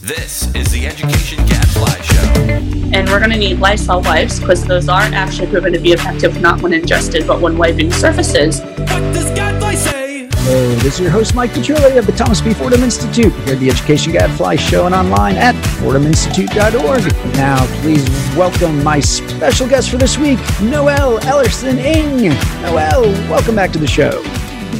This is the Education Gadfly Show. And we're going to need Lysol wipes because those are actually proven to be effective not when ingested, but when wiping surfaces. What does Gadfly say? Hey, this is your host, Mike Petrilli of the Thomas B. Fordham Institute. Here at the Education Gadfly Show and online at fordhaminstitute.org. Now, please welcome my special guest for this week, Noelle Ellerson Ng. Noelle, welcome back to the show.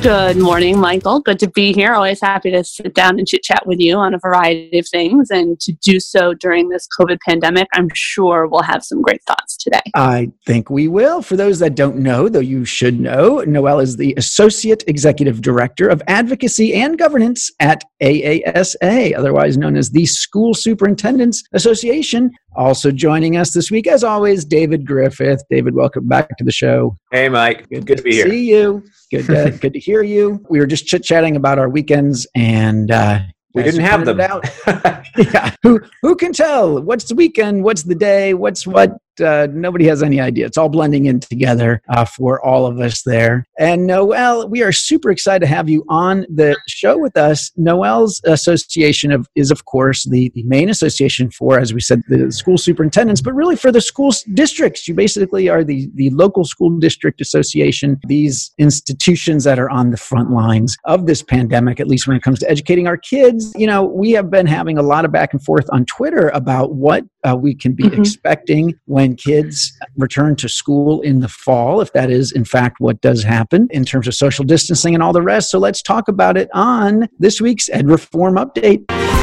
Good morning, Michael. Good to be here. Always happy to sit down and chit chat with you on a variety of things. And to do so during this COVID pandemic, I'm sure we'll have some great thoughts today. I think we will. For those that don't know, though you should know, Noelle is the Associate Executive Director of Advocacy and Governance at AASA, otherwise known as the School Superintendents Association. Also joining us this week, as always, David Griffith. David, welcome back to the show. Hey, Mike. Good, good to be here. See you. Good, uh, good to hear you. We were just chit chatting about our weekends, and uh, we didn't have them. out- yeah, who who can tell? What's the weekend? What's the day? What's what? Uh, nobody has any idea. It's all blending in together uh, for all of us there. And Noelle, we are super excited to have you on the show with us. Noelle's association of is of course the, the main association for, as we said, the school superintendents, but really for the school districts. You basically are the the local school district association. These institutions that are on the front lines of this pandemic, at least when it comes to educating our kids. You know, we have been having a lot of back and forth on Twitter about what uh, we can be Mhm. expecting when kids return to school in the fall, if that is in fact what does happen in terms of social distancing and all the rest. So let's talk about it on this week's Ed Reform Update.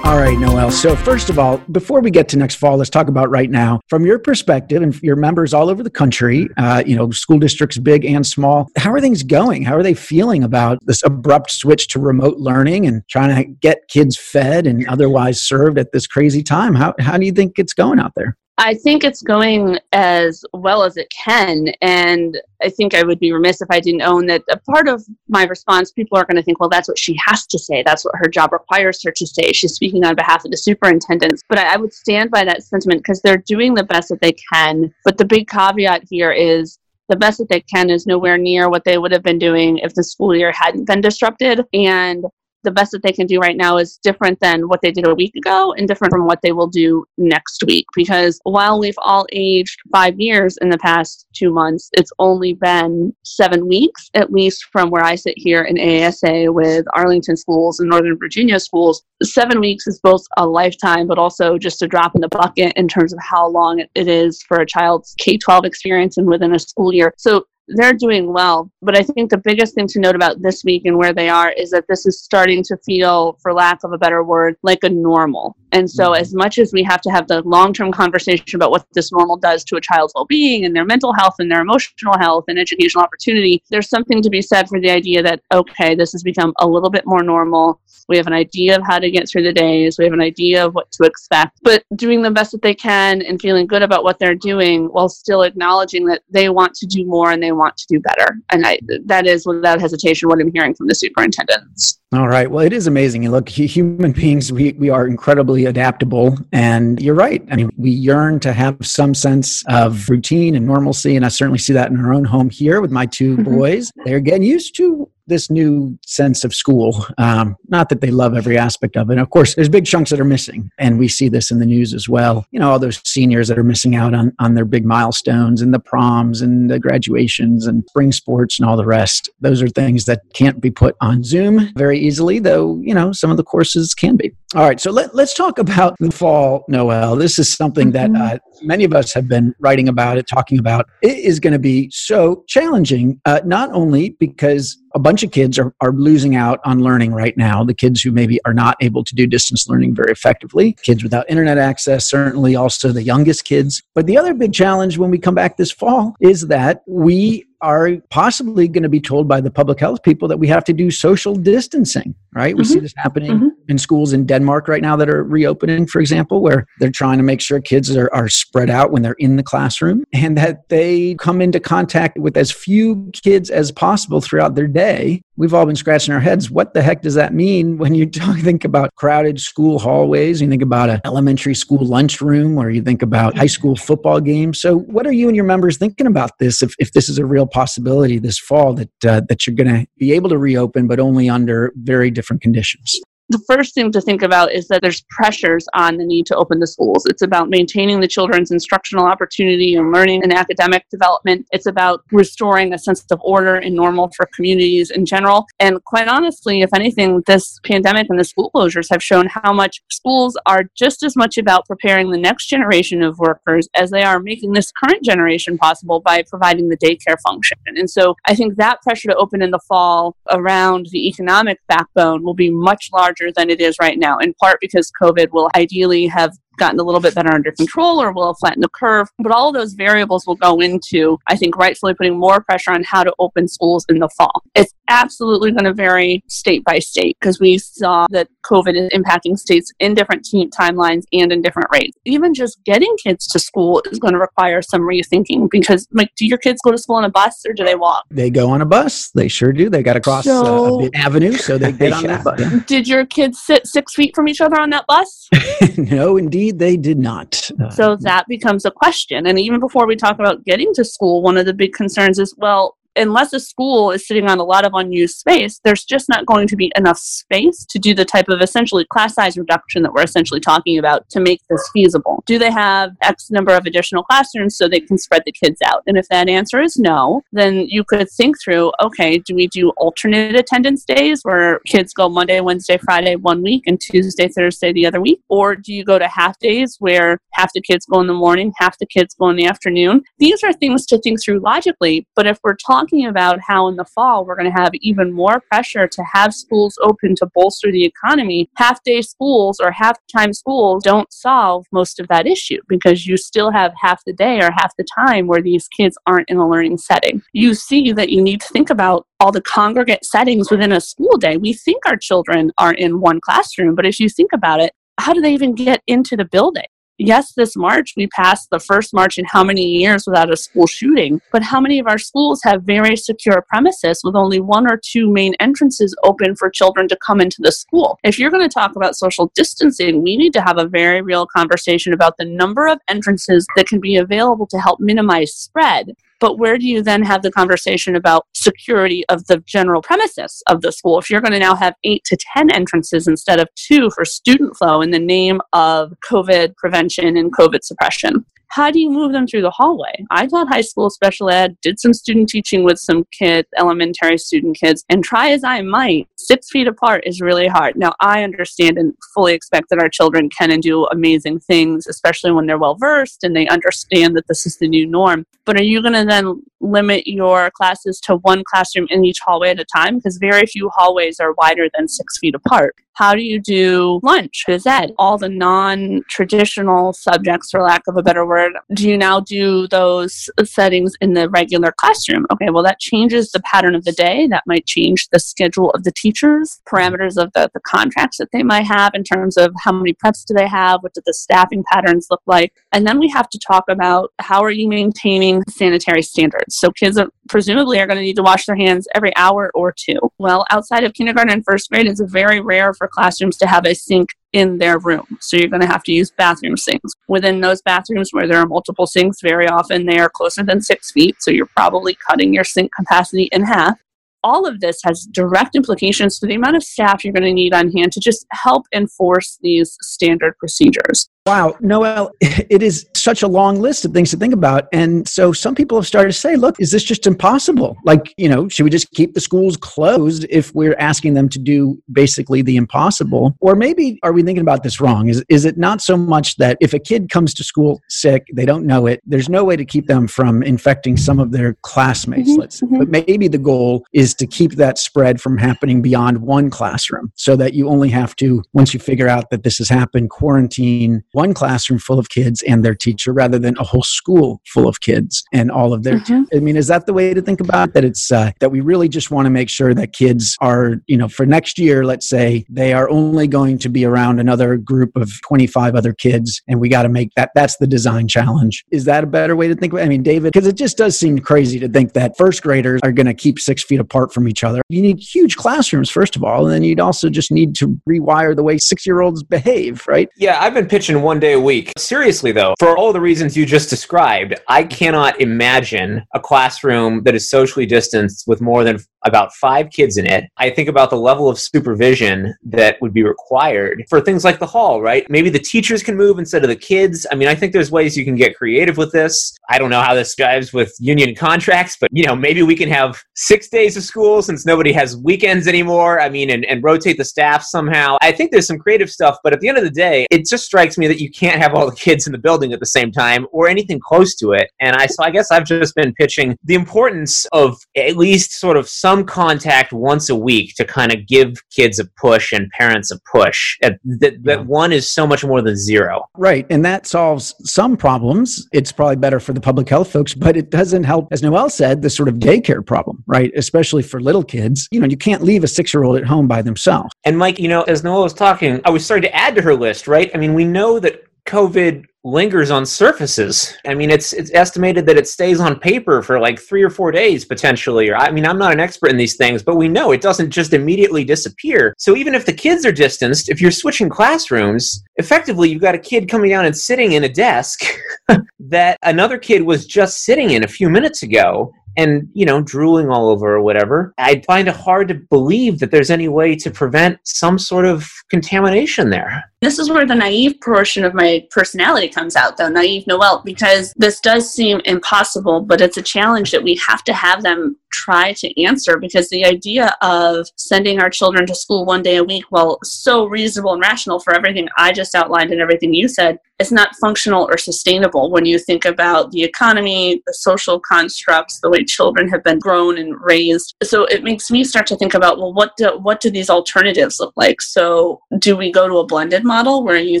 All right, Noelle. So, first of all, before we get to next fall, let's talk about right now. From your perspective and your members all over the country, uh, you know, school districts big and small, how are things going? How are they feeling about this abrupt switch to remote learning and trying to get kids fed and otherwise served at this crazy time? How, how do you think it's going out there? I think it's going as well as it can. And I think I would be remiss if I didn't own that a part of my response, people are going to think, well, that's what she has to say. That's what her job requires her to say. She's speaking on behalf of the superintendents. But I, I would stand by that sentiment because they're doing the best that they can. But the big caveat here is the best that they can is nowhere near what they would have been doing if the school year hadn't been disrupted. And the best that they can do right now is different than what they did a week ago and different from what they will do next week. Because while we've all aged five years in the past two months, it's only been seven weeks, at least from where I sit here in ASA with Arlington schools and Northern Virginia schools. Seven weeks is both a lifetime, but also just a drop in the bucket in terms of how long it- is for a child's K 12 experience and within a school year. So they're doing well. But I think the biggest thing to note about this week and where they are is that this is starting to feel, for lack of a better word, like a normal. And so, mm-hmm. as much as we have to have the long term conversation about what this normal does to a child's well being and their mental health and their emotional health and educational opportunity, there's something to be said for the idea that, okay, this has become a little bit more normal. We have an idea of how to get through the days. We have an idea of what to expect, but doing the best that they can and feeling good about what they're doing while still acknowledging that they want to do more and they want to do better. And I, that is without hesitation what I'm hearing from the superintendents. All right. Well, it is amazing. Look, human beings, we, we are incredibly adaptable. And you're right. I mean, we yearn to have some sense of routine and normalcy. And I certainly see that in our own home here with my 2 Mhm. boys. They're getting used to this new sense of school. Um, not that they love every aspect of it. Of course, there's big chunks that are missing. And we see this in the news as well. You know, all those seniors that are missing out on, on their big milestones and the proms and the graduations and spring sports and all the rest. Those are things that can't be put on Zoom very easily, though, you know, some of the courses can be. All right, so let, let's talk about the fall, Noelle. This is something that Mhm. uh, many of us have been writing about it, talking about. It is going to be so challenging, uh, not only because a bunch of kids are, are losing out on learning right now, the kids who maybe are not able to do distance learning very effectively, kids without internet access, certainly also the youngest kids. But the other big challenge when we come back this fall is that we are possibly going to be told by the public health people that we have to do social distancing, right? We see this happening Mhm. in schools in Denmark right now that are reopening, for example, where they're trying to make sure kids are, are spread out when they're in the classroom and that they come into contact with as few kids as possible throughout their day we've all been scratching our heads. What the heck does that mean when you talk, think about crowded school hallways? You think about an elementary school lunchroom, or you think about high school football games. So, what are you and your members thinking about this? If, if this is a real possibility this fall that uh, that you're going to be able to reopen, but only under very different conditions the first thing to think about is that there's pressures on the need to open the schools. It's about maintaining the children's instructional opportunity and learning and academic development. It's about restoring a sense of order and normal for communities in general. And quite honestly, if anything, this pandemic and the school closures have shown how much schools are just as much about preparing the next generation of workers as they are making this current generation possible by providing the daycare function. And so I think that pressure to open in the fall around the economic backbone will be much larger larger than it is right now, in part because COVID will ideally have gotten a little bit better under control or will flatten the curve. But all those variables will go into, I think, rightfully putting more pressure on how to open schools in the fall. It's absolutely going to vary state by state because we saw that COVID is impacting states in different timelines and in different rates. Even just getting kids to school is going to require some rethinking because, like, do your kids go to school on a bus or do they walk? They go on a bus. They sure do. They got to cross uh, so, uh, a avenue, so they get on that bus. Did your kids sit six feet from each other on that bus? no, indeed they did not. Uh, so that becomes a question. And even before we talk about getting to school, one of the big concerns is well, unless a school is sitting on a lot of unused space, there's just not going to be enough space to do the type of essentially class size reduction that we're essentially talking about to make this feasible. Do they have X number of additional classrooms so they can spread the kids out? And if that answer is no, then you could think through okay, do we do alternate attendance days where kids go Monday, Wednesday, Friday one week and Tuesday, Thursday the other week? Or do you go to half days where half the kids go in the morning, half the kids go in the afternoon? These are things to think through logically, but if we're talking about how in the fall we're going to have even more pressure to have schools open to bolster the economy. Half day schools or half time schools don't solve most of that issue because you still have half the day or half the time where these kids aren't in a learning setting. You see that you need to think about all the congregate settings within a school day. We think our children are in one classroom, but if you think about it, how do they even get into the building? Yes, this March we passed the first March in how many years without a school shooting, but how many of our schools have very secure premises with only one or two main entrances open for children to come into the school? If you're going to talk about social distancing, we need to have a very real conversation about the number of entrances that can be available to help minimize spread but where do you then have the conversation about security of the general premises of the school? If you're going to now have eight to 10 entrances instead of two for student flow in the name of COVID prevention and COVID suppression, how do you move them through the hallway? I taught high school special ed, did some student teaching with some kids, elementary student kids, and try as I might, six feet apart is really hard. Now, I understand and fully expect that our children can and do amazing things, especially when they're well versed and they understand that this is the new norm. But are you going to then limit your classes to one classroom in each hallway at a time? Because very few hallways are wider than six feet apart. How do you do lunch, phys ed, all the non traditional subjects, for lack of a better word? Do you now do those settings in the regular classroom? Okay, well, that changes the pattern of the day. That might change the schedule of the teachers, parameters of the, the contracts that they might have in terms of how many preps do they have, what do the staffing patterns look like. And then we have to talk about how are you maintaining sanitary standards. So kids are, presumably are going to need to wash their hands every hour or two. Well, outside of kindergarten and first grade, it's very rare for classrooms to have a sink in their room. So you're going to have to use bathroom sinks. Within those bathrooms where there are multiple sinks, very often they are closer than six feet. So you're probably cutting your sink capacity in half. All of this has direct implications for the amount of staff you're going to need on hand to just help enforce these standard procedures. Wow, Noelle, it is such a long list of things to think about. And so some people have started to say, look, is this just impossible? Like, you know, should we just keep the schools closed if we're asking them to do basically the impossible? Or maybe are we thinking about this wrong? Is, is it not so much that if a kid comes to school sick, they don't know it, there's no way to keep them from infecting some of their classmates, mm-hmm, let's say. Mm-hmm. But maybe the goal is to keep that spread from happening beyond one classroom so that you only have to, once you figure out that this has happened, quarantine one classroom full of kids and their teacher rather than a whole school full of kids and all of their mm-hmm. T- I mean is that the way to think about it? that it's uh, that we really just want to make sure that kids are you know for next year let's say they are only going to be around another group of 25 other kids and we got to make that that's the design challenge is that a better way to think about it? I mean David because it just does seem crazy to think that first graders are going to keep 6 feet apart apart from each other. You need huge classrooms, first of all, and then you'd also just need to rewire the way six year olds behave, right? Yeah, I've been pitching one day a week. Seriously, though, for all the reasons you just described, I cannot imagine a classroom that is socially distanced with more than about five kids in it. I think about the level of supervision that would be required for things like the hall, right? Maybe the teachers can move instead of the kids. I mean, I think there's ways you can get creative with this. I don't know how this jives with union contracts, but you know, maybe we can have six days of school since nobody has weekends anymore. I mean, and, and rotate the staff somehow. I think there's some creative stuff, but at the end of the day, it just strikes me that you can't have all the kids in the building at the same time or anything close to it. And I so I guess I've just been pitching the importance of at least sort of some contact once a week to kind of give kids a push and parents a push. That, that, that one is so much more than zero. Right. And that solves some problems. It's probably better for the public health folks, but it doesn't help, as Noelle said, the sort of daycare problem, right? Especially for little kids. You know, you can't leave a six year old at home by themselves. And Mike, you know, as Noelle was talking, I was starting to add to her list, right? I mean, we know that COVID lingers on surfaces. I mean, it's it's estimated that it stays on paper for like three or four days potentially. Or I mean, I'm not an expert in these things, but we know it doesn't just immediately disappear. So even if the kids are distanced, if you're switching classrooms, effectively you've got a kid coming down and sitting in a desk that another kid was just sitting in a few minutes ago and you know drooling all over or whatever i find it hard to believe that there's any way to prevent some sort of contamination there this is where the naive portion of my personality comes out, though, naive Noelle, because this does seem impossible, but it's a challenge that we have to have them try to answer because the idea of sending our children to school one day a week, while so reasonable and rational for everything I just outlined and everything you said, is not functional or sustainable when you think about the economy, the social constructs, the way children have been grown and raised. So it makes me start to think about, well, what do, what do these alternatives look like? So do we go to a blended model where you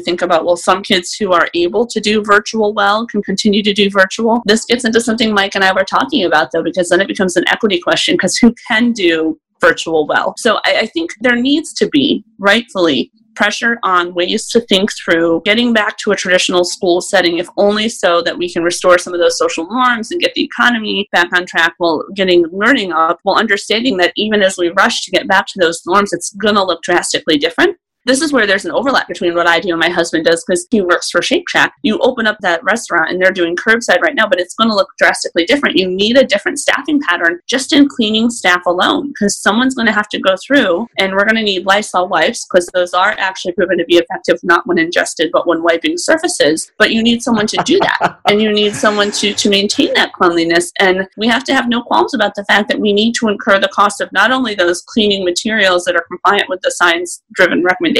think about, well, some kids who are able to do virtual well can continue to do virtual? This gets into something Mike and I were talking about, though, because then it becomes an equity question because who can do virtual well? So I, I think there needs to be, rightfully, pressure on ways to think through getting back to a traditional school setting, if only so that we can restore some of those social norms and get the economy back on track while getting learning up, while understanding that even as we rush to get back to those norms, it's going to look drastically different this is where there's an overlap between what I do and my husband does because he works for Shake Shack. You open up that restaurant and they're doing curbside right now, but it's going to look drastically different. You need a different staffing pattern just in cleaning staff alone because someone's going to have to go through and we're going to need Lysol wipes because those are actually proven to be effective not when ingested but when wiping surfaces. But you need someone to do that and you need someone to, to maintain that cleanliness. And we have to have no qualms about the fact that we need to incur the cost of not only those cleaning materials that are compliant with the science driven recommendations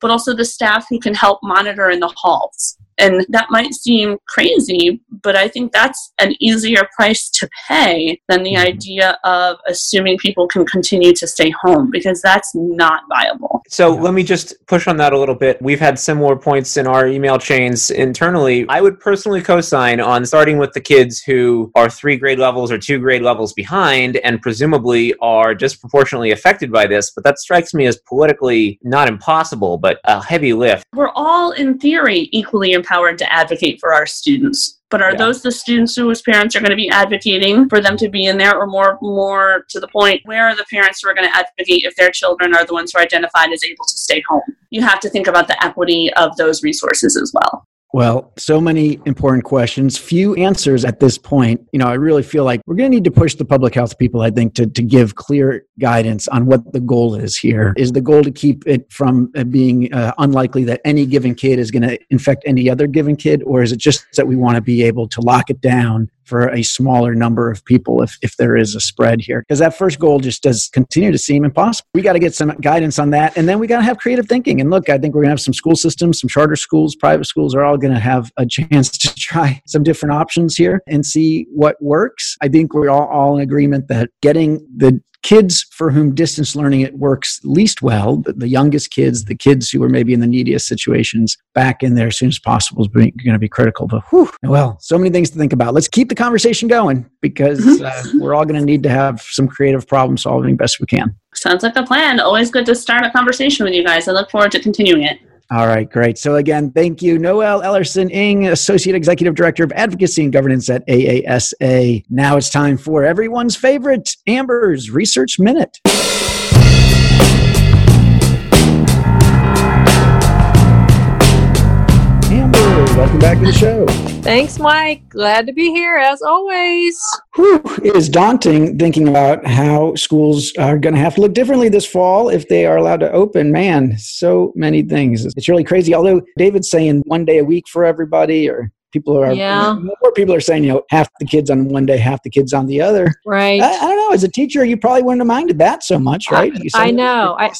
but also the staff who can help monitor in the halls. And that might seem crazy, but I think that's an easier price to pay than the Mm-hmm. idea of assuming people can continue to stay home because that's not viable. So let me just push on that a little bit. We've had similar points in our email chains internally. I would personally co sign on starting with the kids who are three grade levels or two grade levels behind and presumably are disproportionately affected by this. But that strikes me as politically not impossible, but a heavy lift. We're all, in theory, equally empowered to advocate for our students. But are Yeah. those the students whose parents are going to be advocating for them to be in there, or more, more to the point, where are the parents who are going to advocate if their children are the ones who are identified as able to stay home? You have to think about the equity of those resources as well. Well, so many important questions, few answers at this point. You know, I really feel like we're going to need to push the public health people, I think, to, to give clear guidance on what the goal is here. Is the goal to keep it from uh, being uh, unlikely that any given kid is going to infect any other given kid? Or is it just that we want to be able to lock it down for a smaller number of people if, if there is a spread here? Because that first goal just does continue to seem impossible. We got to get some guidance on that. And then we got to have creative thinking. And look, I think we're going to have some school systems, some charter schools, private schools are all going to have a chance to try some different options here and see what works. I think we're all, all in agreement that getting the kids for whom distance learning it works least well, the, youngest kids, the kids who are maybe in the neediest situations, back in there as soon as possible is going to be critical. But whew, well, so many things to think about. Let's keep the conversation going because uh, we're all going to need to have some creative problem solving best we can. Sounds like a plan. Always good to start a conversation with you guys. I look forward to continuing it. All right, great. So again, thank you, Noelle Ellerson Ng, Associate Executive Director of Advocacy and Governance at AASA. Now it's time for everyone's favorite Amber's Research Minute. Welcome back to the show. Thanks, Mike. Glad to be here as always. Whew, it is daunting thinking about how schools are going to have to look differently this fall if they are allowed to open. Man, so many things. It's really crazy. Although David's saying one day a week for everybody, or people are Yeah. more people are saying you know half the kids on one day, half the kids on the other. Right. I, I don't know. As a teacher, you probably wouldn't have minded that so much, right? I know. I-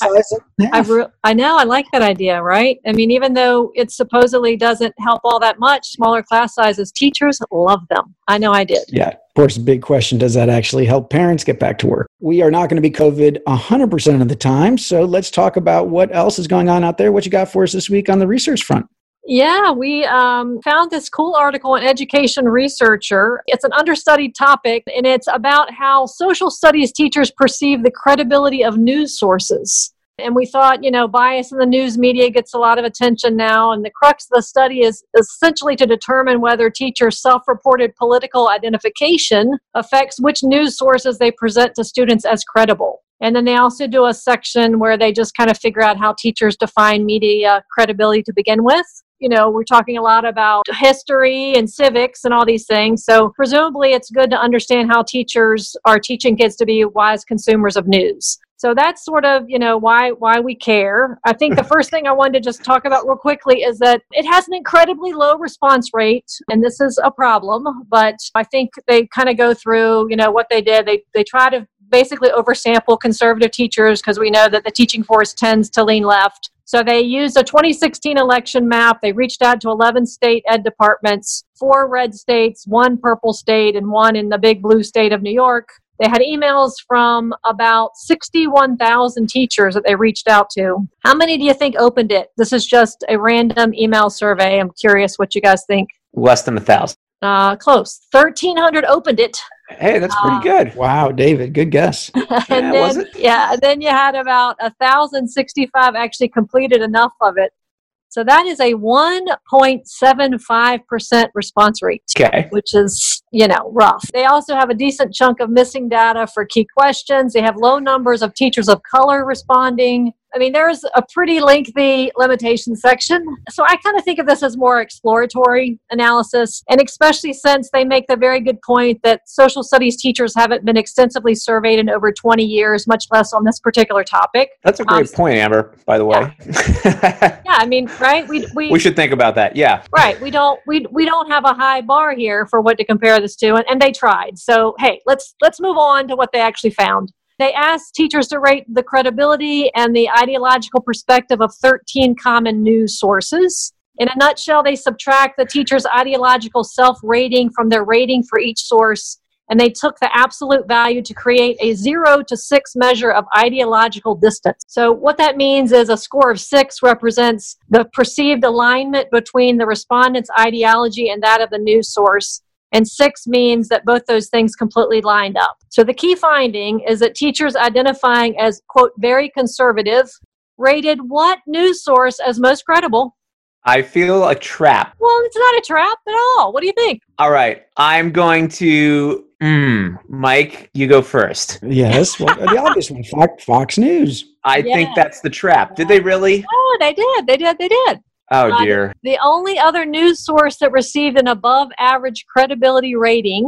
in I, re- I know. I like that idea, right? I mean, even though it supposedly doesn't help all that much, smaller class sizes, teachers love them. I know I did. Yeah. Of course, big question does that actually help parents get back to work? We are not going to be COVID 100% of the time. So let's talk about what else is going on out there. What you got for us this week on the research front? Yeah, we um, found this cool article in Education Researcher. It's an understudied topic, and it's about how social studies teachers perceive the credibility of news sources. And we thought, you know, bias in the news media gets a lot of attention now. And the crux of the study is essentially to determine whether teachers' self reported political identification affects which news sources they present to students as credible. And then they also do a section where they just kind of figure out how teachers define media credibility to begin with. You know, we're talking a lot about history and civics and all these things. So, presumably, it's good to understand how teachers are teaching kids to be wise consumers of news. So that's sort of, you know, why why we care. I think the first thing I wanted to just talk about real quickly is that it has an incredibly low response rate, and this is a problem. But I think they kind of go through, you know, what they did. They they try to basically oversample conservative teachers because we know that the teaching force tends to lean left. So they used a 2016 election map. They reached out to 11 state ed departments, four red states, one purple state, and one in the big blue state of New York. They had emails from about 61,000 teachers that they reached out to. How many do you think opened it? This is just a random email survey. I'm curious what you guys think. Less than a thousand. Uh, close. 1,300 opened it. Hey, that's Uh, pretty good. Wow, David, good guess. and Yeah, then, was it? yeah, and then you had about 1,065 actually completed enough of it. So that is a 1.75% response rate. Okay. which is, you know, rough. They also have a decent chunk of missing data for key questions. They have low numbers of teachers of color responding. I mean, there's a pretty lengthy limitation section. So I kind of think of this as more exploratory analysis, and especially since they make the very good point that social studies teachers haven't been extensively surveyed in over 20 years, much less on this particular topic. That's a great Um, point, Amber, by the way. Yeah, I mean, right? We, we, we should think about that. Yeah. right we don't we, we don't have a high bar here for what to compare this to and, and they tried so hey let's let's move on to what they actually found they asked teachers to rate the credibility and the ideological perspective of 13 common news sources in a nutshell they subtract the teacher's ideological self-rating from their rating for each source and they took the absolute value to create a zero to six measure of ideological distance. So, what that means is a score of six represents the perceived alignment between the respondent's ideology and that of the news source. And six means that both those things completely lined up. So, the key finding is that teachers identifying as, quote, very conservative rated what news source as most credible? I feel a trap. Well, it's not a trap at all. What do you think? All right. I'm going to. Mm, Mike, you go first. Yes, well, the obvious one, Fox, Fox News. I Yeah. think that's the trap. Did they really? Oh, they did. They did. They did. Oh, Uh, dear. The only other news source that received an above average credibility rating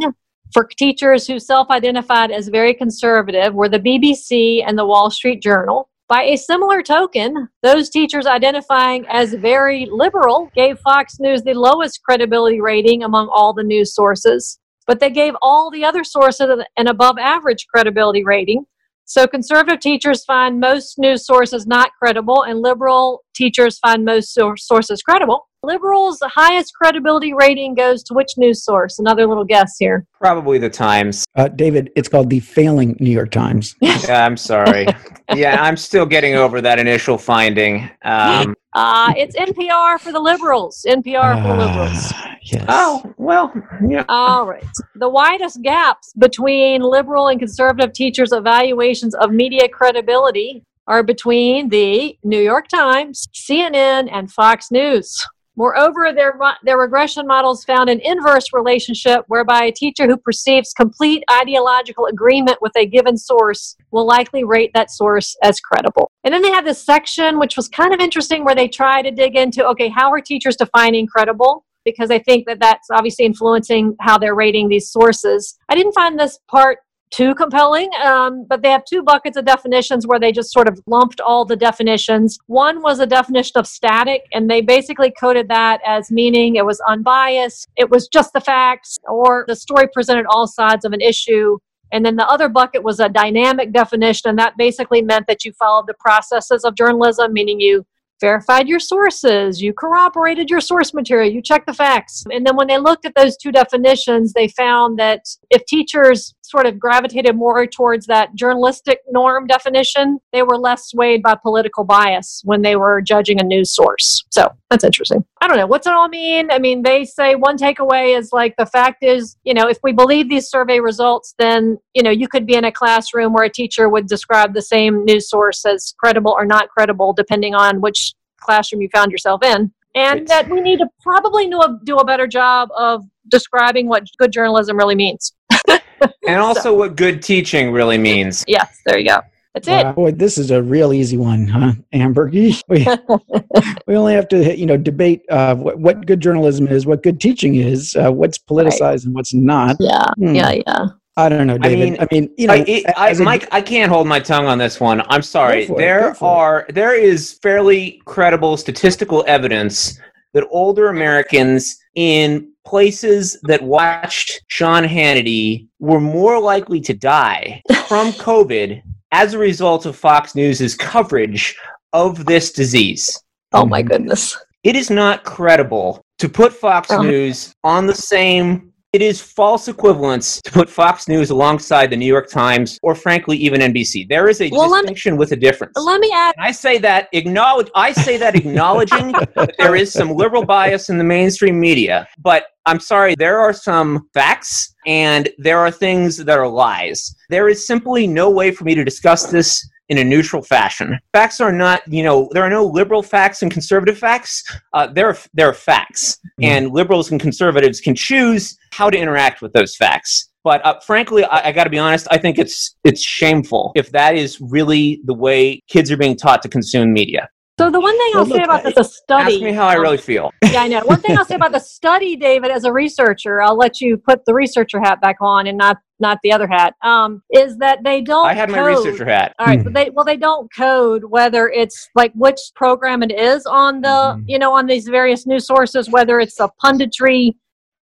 for teachers who self identified as very conservative were the BBC and the Wall Street Journal. By a similar token, those teachers identifying as very liberal gave Fox News the lowest credibility rating among all the news sources, but they gave all the other sources an above average credibility rating. So conservative teachers find most news sources not credible, and liberal teachers find most sources credible. Liberals' highest credibility rating goes to which news source? Another little guess here. Probably the Times. Uh, David, it's called the failing New York Times. Yeah, I'm sorry. yeah, I'm still getting over that initial finding. Um, Uh, it's NPR for the liberals. NPR for the liberals. Ah, yes. oh, well, yeah. All right. The widest gaps between liberal and conservative teachers' evaluations of media credibility are between the New York Times, CNN, and Fox News. Moreover, their, their regression models found an inverse relationship whereby a teacher who perceives complete ideological agreement with a given source will likely rate that source as credible. And then they have this section, which was kind of interesting, where they try to dig into okay, how are teachers defining credible? Because I think that that's obviously influencing how they're rating these sources. I didn't find this part too compelling, um, but they have two buckets of definitions where they just sort of lumped all the definitions. One was a definition of static, and they basically coded that as meaning it was unbiased, it was just the facts, or the story presented all sides of an issue. And then the other bucket was a dynamic definition, and that basically meant that you followed the processes of journalism, meaning you verified your sources, you corroborated your source material, you checked the facts. And then when they looked at those two definitions, they found that if teachers sort of gravitated more towards that journalistic norm definition, they were less swayed by political bias when they were judging a news source. So that's interesting. I don't know. What's it all mean? I mean, they say one takeaway is like the fact is, you know, if we believe these survey results, then, you know, you could be in a classroom where a teacher would describe the same news source as credible or not credible, depending on which classroom you found yourself in. And Right. that we need to probably do a, do a better job of describing what good journalism really means. And also what good teaching really means. Yes, there you go. That's it. Wow, boy, this is a real easy one, huh, Amber? Yeesh. We, we only have to, you know, debate uh, what, what good journalism is, what good teaching is, uh, what's politicized and what's not. Yeah, Hmm. yeah, yeah. I don't know, I mean- I mean, you know, I, it, I, Mike, I can't hold my tongue on this one. I'm sorry. It, There go it. are there is fairly credible statistical evidence that older Americans in places that watched Sean Hannity were more likely to die from COVID as a result of Fox News's coverage of this disease. Oh my goodness. It is not credible to put Fox Uh-huh. News on the same. It is false equivalence to put Fox News alongside the New York Times or, frankly, even NBC. There is a Well, let me- distinction with a difference. Let me add. And I say that acknowledge. I say that acknowledging that there is some liberal bias in the mainstream media, but I'm sorry, there are some facts and there are things that are lies. There is simply no way for me to discuss this in a neutral fashion. Facts are not, you know, there are no liberal facts and conservative facts. Uh, there are there are facts, And liberals and conservatives can choose how to interact with those facts. But uh, frankly, I, I got to be honest. I think it's it's shameful if that is really the way kids are being taught to consume media. So the one thing Well, I'll say about I- this, a study. Ask me how I really feel. yeah, I know. One thing I'll say about the study, David, as a researcher, I'll let you put the researcher hat back on and not not the other hat. Um, is that they don't. I had my researcher hat. All right, but they well they don't code whether it's like which program it is on the Mhm. you know on these various news sources whether it's a punditry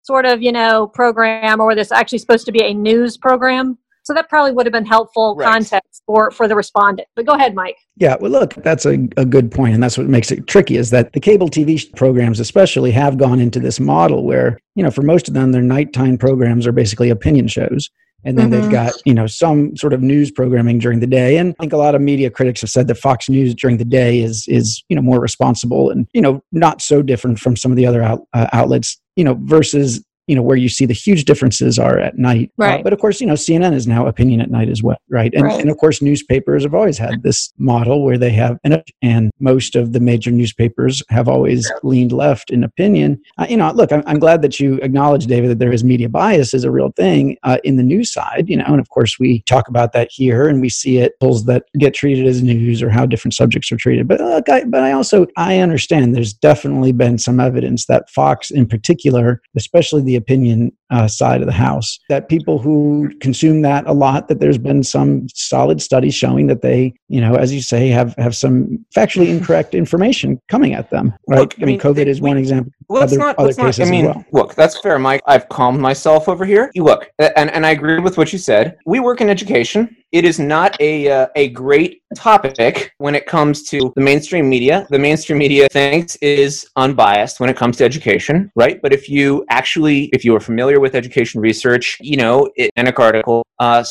sort of you know program or whether it's actually supposed to be a news program. So that probably would have been helpful Right. context for for the respondent. But go ahead, Mike. Yeah, well, look, that's a, a good point, and that's what makes it tricky. Is that the cable TV programs, especially, have gone into this model where you know, for most of them, their nighttime programs are basically opinion shows, and then Mhm. they've got you know some sort of news programming during the day. And I think a lot of media critics have said that Fox News during the day is is you know more responsible and you know not so different from some of the other out, uh, outlets. You know, versus you know where you see the huge differences are at night. Uh, Right. but of course, you know, CNN is now opinion at night as well, right? And, Right. and of course, newspapers have always had this model where they have, and, and most of the major newspapers have always leaned left in opinion. Uh, you know, look, I'm, I'm glad that you acknowledge, David, that there is media bias is a real thing uh, in the news side, you know, and of course, we talk about that here and we see it, polls that get treated as news or how different subjects are treated. But, look, I, but I also, I understand there's definitely been some evidence that Fox in particular, especially the opinion uh, side of the house, that people who consume that a lot, that there's been some solid studies showing that they, you know, as you say, have have some factually incorrect information coming at them. Right? I mean, COVID they- is one example. Let's other, not. other Let's not. I mean, well. look, that's fair, Mike. I've calmed myself over here. You look, and and I agree with what you said. We work in education. It is not a uh, a great topic when it comes to the mainstream media. The mainstream media thinks is unbiased when it comes to education, right? But if you actually, if you are familiar with education research, you know, it, Anic article, uh,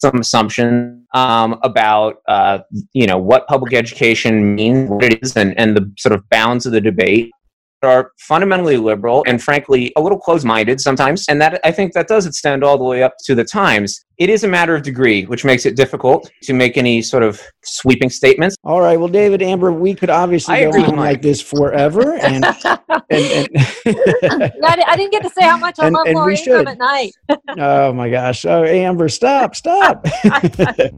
some assumption um, about uh, you know what public education means, what it is, and, and the sort of bounds of the debate are fundamentally liberal and frankly a little closed-minded sometimes. And that i think that does extend all the way up to the times It is a matter of degree, which makes it difficult to make any sort of sweeping statements. All right. Well, David, Amber, we could obviously I go on like this forever. And, and, and I, didn't get to say how much I And- love and we Laura. Ingraham at night. oh my gosh. Oh, Amber, stop, stop.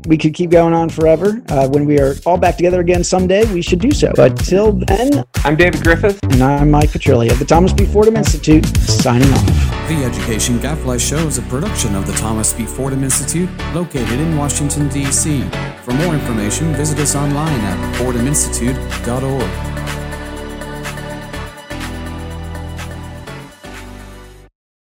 we could keep going on forever. Uh, when we are all back together again someday, we should do so. But till then, I'm David Griffith. and I'm Mike Petrilli of the Thomas B. Fordham Institute, signing off. The Education Gadfly Show is a production of the Thomas B. Fordham Institute, located in Washington, D.C. For more information, visit us online at fordhaminstitute.org.